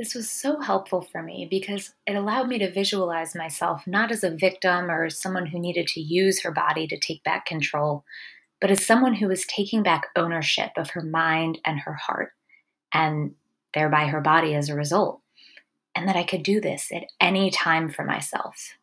This was so helpful for me because it allowed me to visualize myself not as a victim or someone who needed to use her body to take back control, but as someone who was taking back ownership of her mind and her heart, and thereby her body as a result. And that I could do this at any time for myself.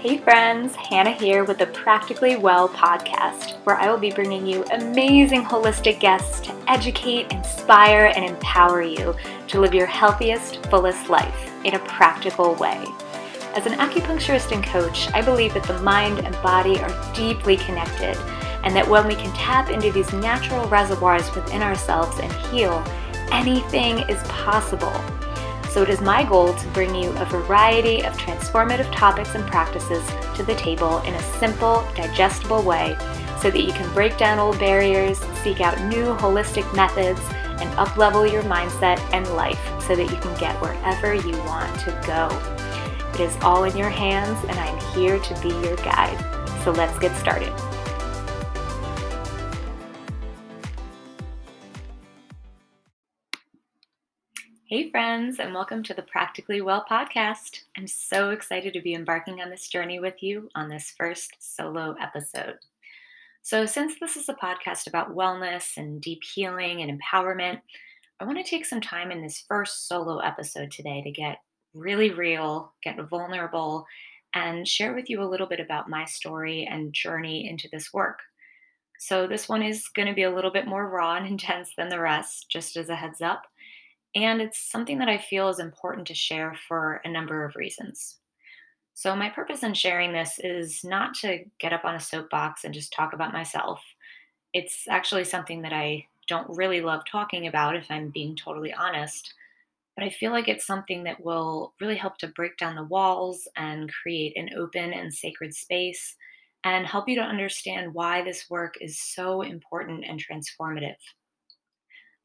Hey friends, Hannah here with the Practically Well podcast, where I will be bringing you amazing holistic guests to educate, inspire, and empower you to live your healthiest, fullest life in a practical way. As an acupuncturist and coach, I believe that the mind and body are deeply connected, and that when we can tap into these natural reservoirs within ourselves and heal, anything is possible. So it is my goal to bring you a variety of transformative topics and practices to the table in a simple, digestible way so that you can break down old barriers, seek out new holistic methods, and uplevel your mindset and life so that you can get wherever you want to go. It is all in your hands, and I am here to be your guide. So let's get started. Hey, friends, and welcome to the Practically Well podcast. I'm so excited to be embarking on this journey with you on this first solo episode. So, since this is a podcast about wellness and deep healing and empowerment, I want to take some time in this first solo episode today to get really real, get vulnerable, and share with you a little bit about my story and journey into this work. So, this one is going to be a little bit more raw and intense than the rest, just as a heads up. And it's something that I feel is important to share for a number of reasons. So, my purpose in sharing this is not to get up on a soapbox and just talk about myself. It's actually something that I don't really love talking about, if I'm being totally honest. But I feel like it's something that will really help to break down the walls and create an open and sacred space and help you to understand why this work is so important and transformative.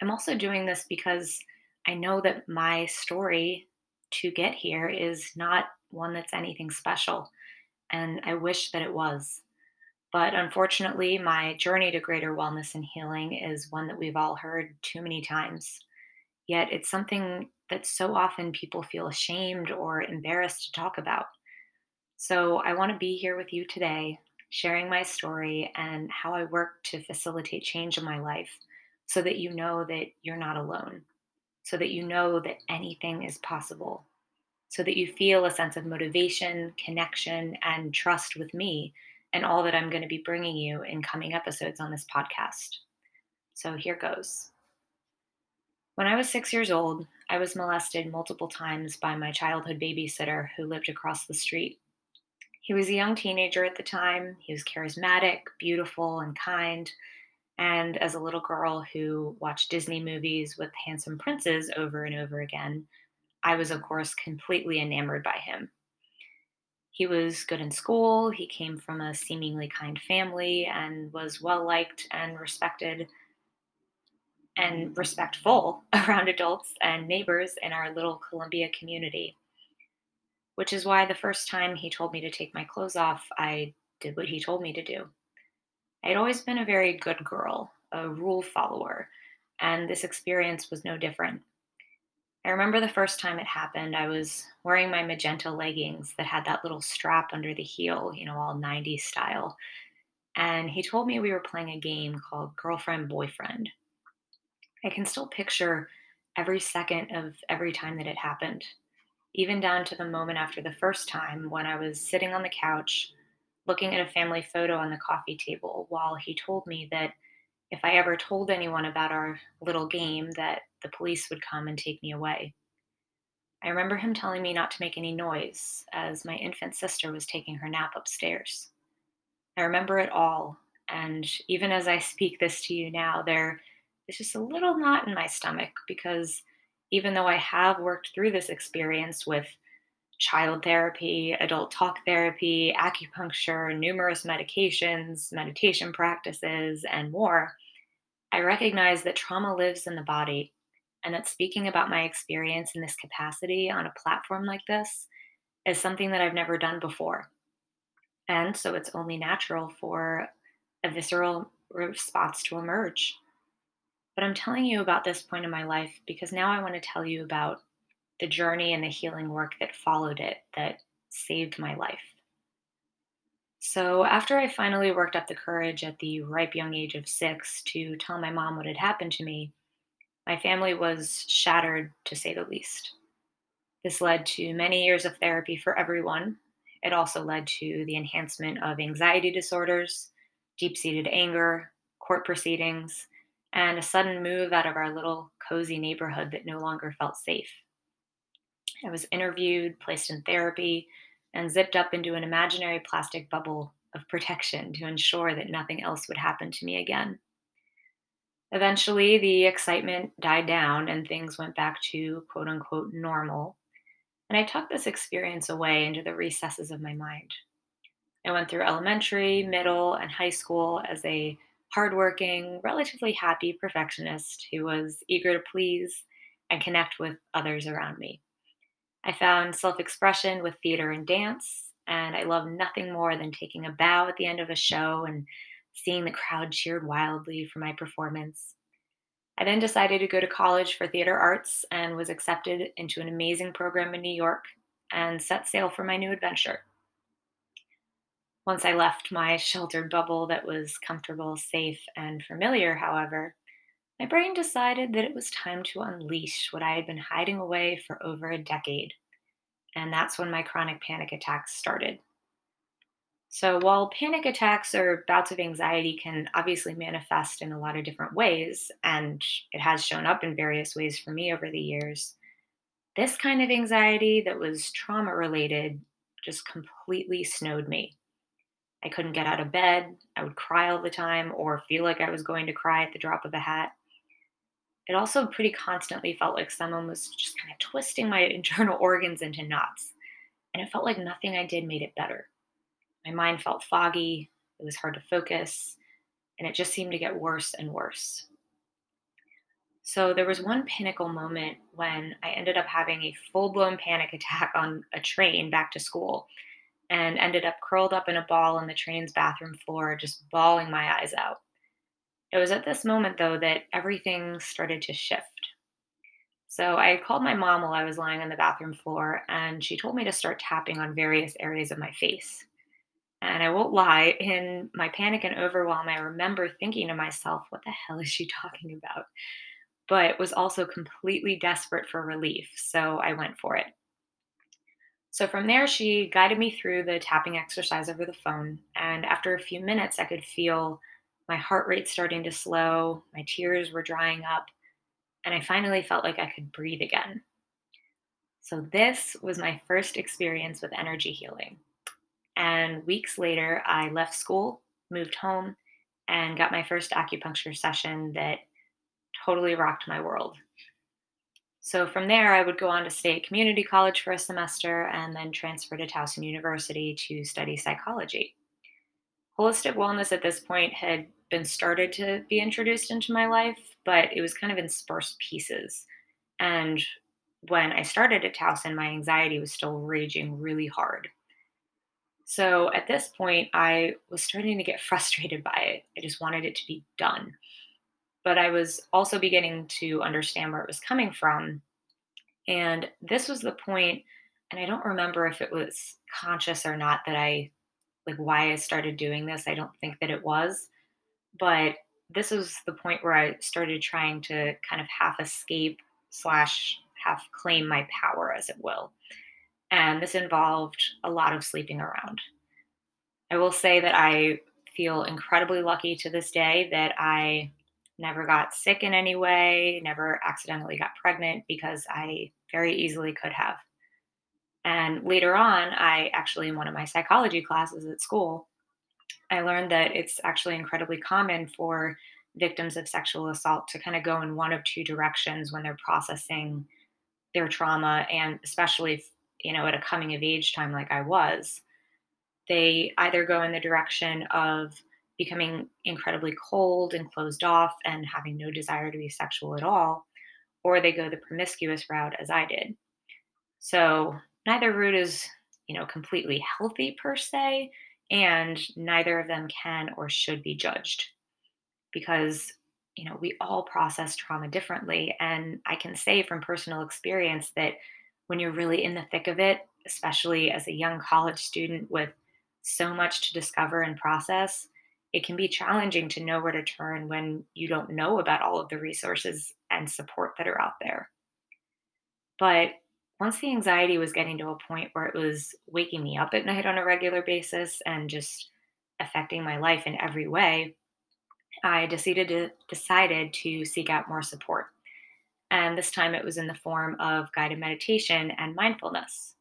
I'm also doing this because I know that my story to get here is not one that's anything special, and I wish that it was. But unfortunately, my journey to greater wellness and healing is one that we've all heard too many times. Yet it's something that so often people feel ashamed or embarrassed to talk about. So I want to be here with you today, sharing my story and how I work to facilitate change in my life so that you know that you're not alone so that you know that anything is possible, so that you feel a sense of motivation, connection, and trust with me and all that I'm going to be bringing you in coming episodes on this podcast. So here goes. When I was six years old, I was molested multiple times by my childhood babysitter who lived across the street. He was a young teenager at the time. He was charismatic, beautiful, and kind. And as a little girl who watched Disney movies with handsome princes over and over again, I was, of course, completely enamored by him. He was good in school, he came from a seemingly kind family, and was well liked and respected and respectful around adults and neighbors in our little Columbia community. Which is why the first time he told me to take my clothes off, I did what he told me to do. I'd always been a very good girl, a rule follower, and this experience was no different. I remember the first time it happened, I was wearing my magenta leggings that had that little strap under the heel, you know, all 90s style. And he told me we were playing a game called Girlfriend Boyfriend. I can still picture every second of every time that it happened, even down to the moment after the first time when I was sitting on the couch looking at a family photo on the coffee table while he told me that if I ever told anyone about our little game that the police would come and take me away. I remember him telling me not to make any noise as my infant sister was taking her nap upstairs. I remember it all, and even as I speak this to you now, there is just a little knot in my stomach because even though I have worked through this experience with child therapy, adult talk therapy, acupuncture, numerous medications, meditation practices, and more, I recognize that trauma lives in the body and that speaking about my experience in this capacity on a platform like this is something that I've never done before. And so it's only natural for a visceral response to emerge. But I'm telling you about this point in my life because now I want to tell you about the journey and the healing work that followed it that saved my life. So, after I finally worked up the courage at the ripe young age of six to tell my mom what had happened to me, my family was shattered to say the least. This led to many years of therapy for everyone. It also led to the enhancement of anxiety disorders, deep seated anger, court proceedings, and a sudden move out of our little cozy neighborhood that no longer felt safe. I was interviewed, placed in therapy, and zipped up into an imaginary plastic bubble of protection to ensure that nothing else would happen to me again. Eventually, the excitement died down and things went back to quote unquote normal. And I tucked this experience away into the recesses of my mind. I went through elementary, middle, and high school as a hardworking, relatively happy perfectionist who was eager to please and connect with others around me. I found self expression with theater and dance, and I love nothing more than taking a bow at the end of a show and seeing the crowd cheered wildly for my performance. I then decided to go to college for theater arts and was accepted into an amazing program in New York and set sail for my new adventure. Once I left my sheltered bubble that was comfortable, safe, and familiar, however, my brain decided that it was time to unleash what I had been hiding away for over a decade. And that's when my chronic panic attacks started. So, while panic attacks or bouts of anxiety can obviously manifest in a lot of different ways, and it has shown up in various ways for me over the years, this kind of anxiety that was trauma related just completely snowed me. I couldn't get out of bed. I would cry all the time or feel like I was going to cry at the drop of a hat. It also pretty constantly felt like someone was just kind of twisting my internal organs into knots. And it felt like nothing I did made it better. My mind felt foggy, it was hard to focus, and it just seemed to get worse and worse. So there was one pinnacle moment when I ended up having a full blown panic attack on a train back to school and ended up curled up in a ball on the train's bathroom floor, just bawling my eyes out. It was at this moment, though, that everything started to shift. So I called my mom while I was lying on the bathroom floor, and she told me to start tapping on various areas of my face. And I won't lie, in my panic and overwhelm, I remember thinking to myself, what the hell is she talking about? But was also completely desperate for relief, so I went for it. So from there, she guided me through the tapping exercise over the phone. And after a few minutes, I could feel my heart rate starting to slow, my tears were drying up, and I finally felt like I could breathe again. So, this was my first experience with energy healing. And weeks later, I left school, moved home, and got my first acupuncture session that totally rocked my world. So from there, I would go on to stay at community college for a semester and then transfer to Towson University to study psychology. Holistic wellness at this point had been started to be introduced into my life, but it was kind of in sparse pieces. And when I started at Towson, my anxiety was still raging really hard. So at this point, I was starting to get frustrated by it. I just wanted it to be done but I was also beginning to understand where it was coming from. And this was the point, and I don't remember if it was conscious or not that I, like, why I started doing this. I don't think that it was. But this was the point where I started trying to kind of half escape slash half claim my power, as it will. And this involved a lot of sleeping around. I will say that I feel incredibly lucky to this day that I never got sick in any way, never accidentally got pregnant because I very easily could have. And later on, I actually, in one of my psychology classes at school, I learned that it's actually incredibly common for victims of sexual assault to kind of go in one of two directions when they're processing their trauma, and especially, if, you know, at a coming of age time like I was. They either go in the direction of becoming incredibly cold and closed off and having no desire to be sexual at all, or they go the promiscuous route as I did. So neither route is, you know, completely healthy per se. And neither of them can or should be judged because you know we all process trauma differently. And i can say from personal experience that when you're really in the thick of it especially as a young college student with so much to discover and process it can be challenging to know where to turn when you don't know about all of the resources and support that are out there. But once the anxiety was getting to a point where it was waking me up at night on a regular basis and just affecting my life in every way, I decided to decided to seek out more support. And this time it was in the form of guided meditation and mindfulness.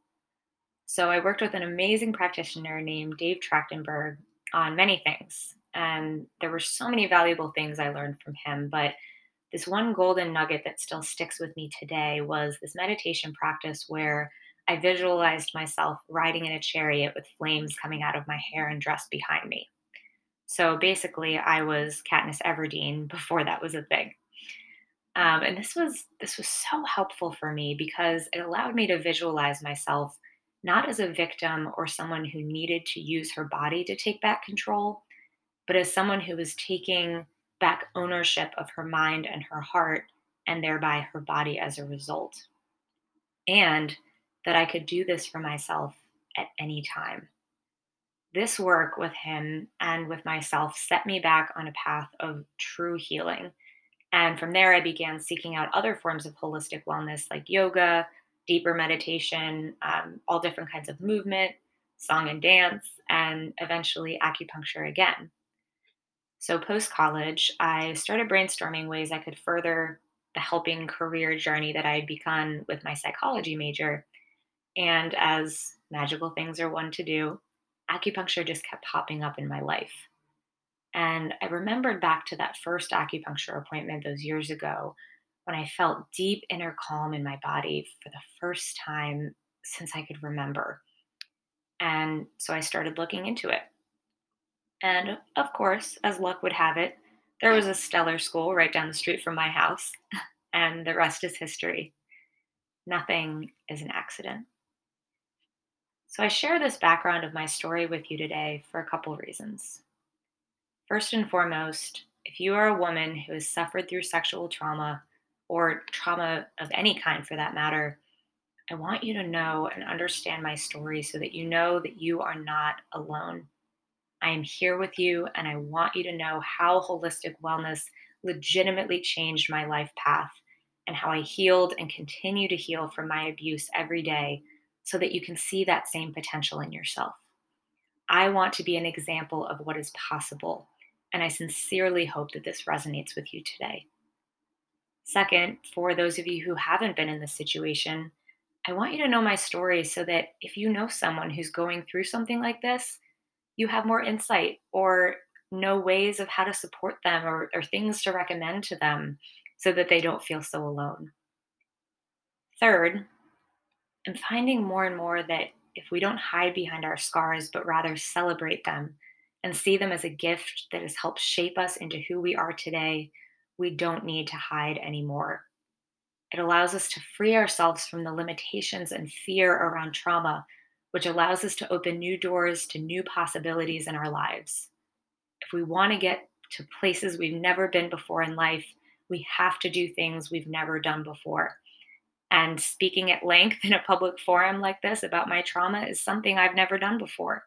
So I worked with an amazing practitioner named Dave Trachtenberg on many things. And there were so many valuable things I learned from him, but this one golden nugget that still sticks with me today was this meditation practice where I visualized myself riding in a chariot with flames coming out of my hair and dress behind me. So basically, I was Katniss Everdeen before that was a thing. Um, and this was this was so helpful for me because it allowed me to visualize myself not as a victim or someone who needed to use her body to take back control, but as someone who was taking back ownership of her mind and her heart, and thereby her body as a result. And that I could do this for myself at any time. This work with him and with myself set me back on a path of true healing. And from there, I began seeking out other forms of holistic wellness like yoga, deeper meditation, um, all different kinds of movement, song and dance, and eventually acupuncture again. So, post college, I started brainstorming ways I could further the helping career journey that I had begun with my psychology major. And as magical things are one to do, acupuncture just kept popping up in my life. And I remembered back to that first acupuncture appointment those years ago when I felt deep inner calm in my body for the first time since I could remember. And so I started looking into it. And of course, as luck would have it, there was a stellar school right down the street from my house, and the rest is history. Nothing is an accident. So, I share this background of my story with you today for a couple reasons. First and foremost, if you are a woman who has suffered through sexual trauma, or trauma of any kind for that matter, I want you to know and understand my story so that you know that you are not alone. I am here with you, and I want you to know how holistic wellness legitimately changed my life path and how I healed and continue to heal from my abuse every day so that you can see that same potential in yourself. I want to be an example of what is possible, and I sincerely hope that this resonates with you today. Second, for those of you who haven't been in this situation, I want you to know my story so that if you know someone who's going through something like this, you have more insight or know ways of how to support them or, or things to recommend to them so that they don't feel so alone. Third, I'm finding more and more that if we don't hide behind our scars, but rather celebrate them and see them as a gift that has helped shape us into who we are today, we don't need to hide anymore. It allows us to free ourselves from the limitations and fear around trauma which allows us to open new doors to new possibilities in our lives. If we want to get to places we've never been before in life, we have to do things we've never done before. And speaking at length in a public forum like this about my trauma is something I've never done before.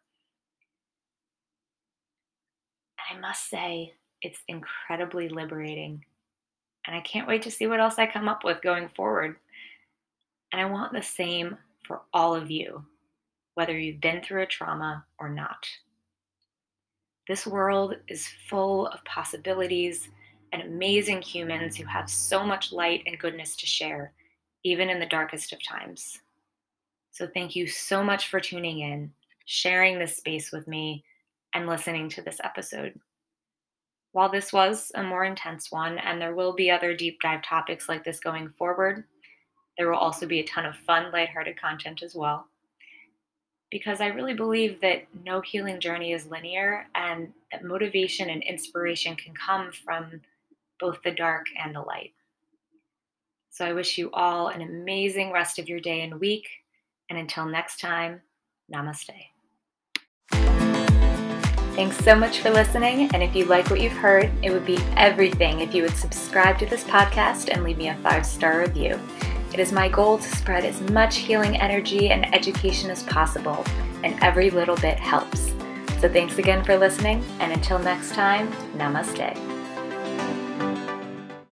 And I must say, it's incredibly liberating. And I can't wait to see what else I come up with going forward. And I want the same for all of you whether you've been through a trauma or not. This world is full of possibilities and amazing humans who have so much light and goodness to share, even in the darkest of times. So, thank you so much for tuning in, sharing this space with me, and listening to this episode. While this was a more intense one, and there will be other deep dive topics like this going forward, there will also be a ton of fun, lighthearted content as well because I really believe that no healing journey is linear and that motivation and inspiration can come from both the dark and the light. So I wish you all an amazing rest of your day and week. And until next time, namaste. Thanks so much for listening. And if you like what you've heard, it would be everything if you would subscribe to this podcast and leave me a five star review. It is my goal to spread as much healing energy and education as possible, and every little bit helps. So thanks again for listening, and until next time, namaste.